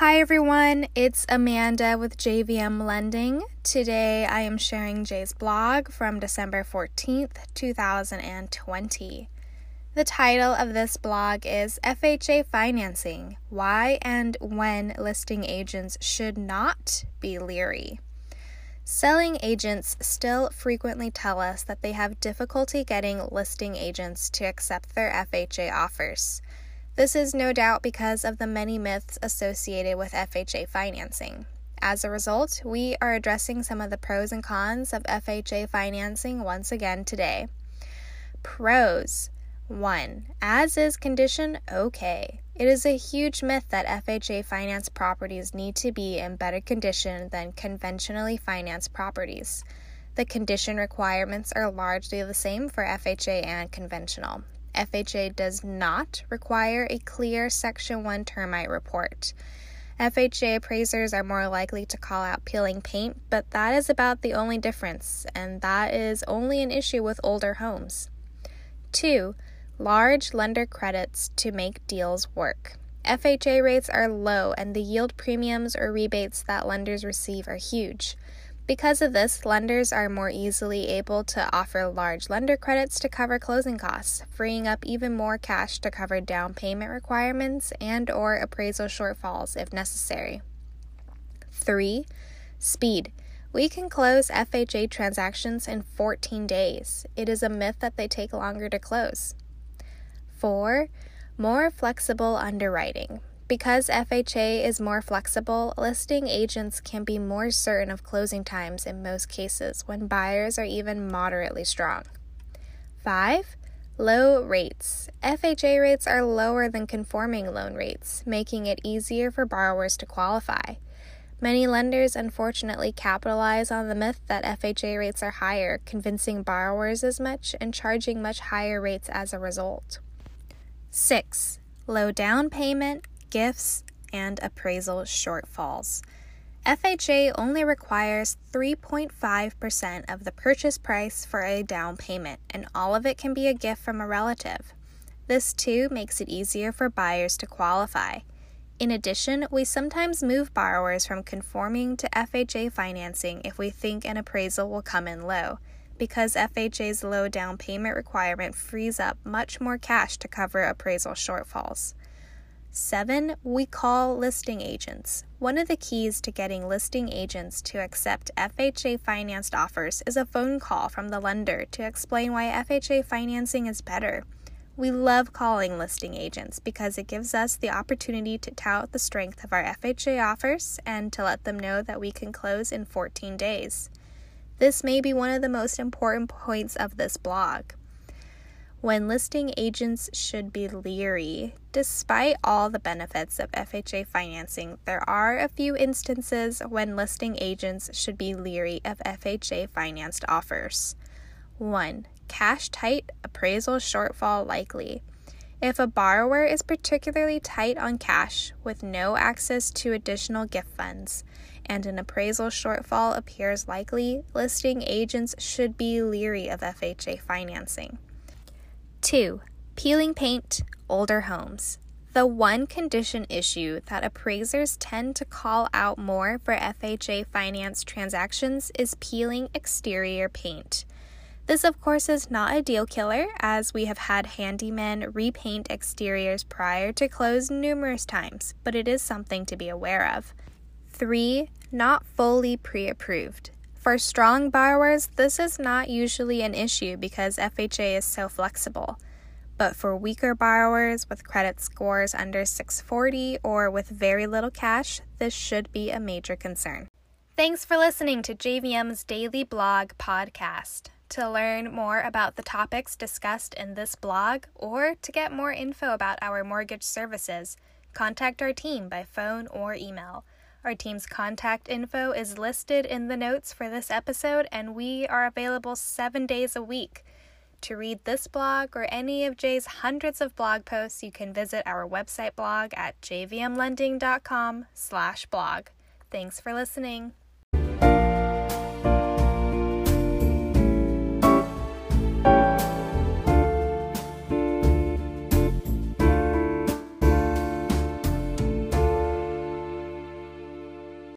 Hi everyone, it's Amanda with JVM Lending. Today I am sharing Jay's blog from December 14th, 2020. The title of this blog is FHA Financing Why and When Listing Agents Should Not Be Leery. Selling agents still frequently tell us that they have difficulty getting listing agents to accept their FHA offers. This is no doubt because of the many myths associated with FHA financing. As a result, we are addressing some of the pros and cons of FHA financing once again today. Pros 1. As is condition okay. It is a huge myth that FHA financed properties need to be in better condition than conventionally financed properties. The condition requirements are largely the same for FHA and conventional. FHA does not require a clear Section 1 termite report. FHA appraisers are more likely to call out peeling paint, but that is about the only difference, and that is only an issue with older homes. 2. Large lender credits to make deals work. FHA rates are low, and the yield premiums or rebates that lenders receive are huge. Because of this, lenders are more easily able to offer large lender credits to cover closing costs, freeing up even more cash to cover down payment requirements and or appraisal shortfalls if necessary. 3. Speed. We can close FHA transactions in 14 days. It is a myth that they take longer to close. 4. More flexible underwriting. Because FHA is more flexible, listing agents can be more certain of closing times in most cases when buyers are even moderately strong. 5. Low rates. FHA rates are lower than conforming loan rates, making it easier for borrowers to qualify. Many lenders unfortunately capitalize on the myth that FHA rates are higher, convincing borrowers as much and charging much higher rates as a result. 6. Low down payment gifts, and appraisal shortfalls. FHA only requires 3.5% of the purchase price for a down payment, and all of it can be a gift from a relative. This too makes it easier for buyers to qualify. In addition, we sometimes move borrowers from conforming to FHA financing if we think an appraisal will come in low, because FHA's low down payment requirement frees up much more cash to cover appraisal shortfalls. Seven, we call listing agents. One of the keys to getting listing agents to accept FHA financed offers is a phone call from the lender to explain why FHA financing is better. We love calling listing agents because it gives us the opportunity to tout the strength of our FHA offers and to let them know that we can close in 14 days. This may be one of the most important points of this blog when listing agents should be leery. Despite all the benefits of FHA financing, there are a few instances when listing agents should be leery of FHA financed offers. 1. Cash tight, appraisal shortfall likely. If a borrower is particularly tight on cash with no access to additional gift funds and an appraisal shortfall appears likely, listing agents should be leery of FHA financing. 2. Peeling paint, older homes. The one condition issue that appraisers tend to call out more for FHA finance transactions is peeling exterior paint. This, of course, is not a deal killer, as we have had handymen repaint exteriors prior to close numerous times, but it is something to be aware of. 3. Not fully pre approved. For strong borrowers, this is not usually an issue because FHA is so flexible. But for weaker borrowers with credit scores under 640 or with very little cash, this should be a major concern. Thanks for listening to JVM's Daily Blog podcast. To learn more about the topics discussed in this blog or to get more info about our mortgage services, contact our team by phone or email. Our team's contact info is listed in the notes for this episode, and we are available seven days a week. To read this blog or any of Jay's hundreds of blog posts, you can visit our website blog at jvmlending.com slash blog. Thanks for listening.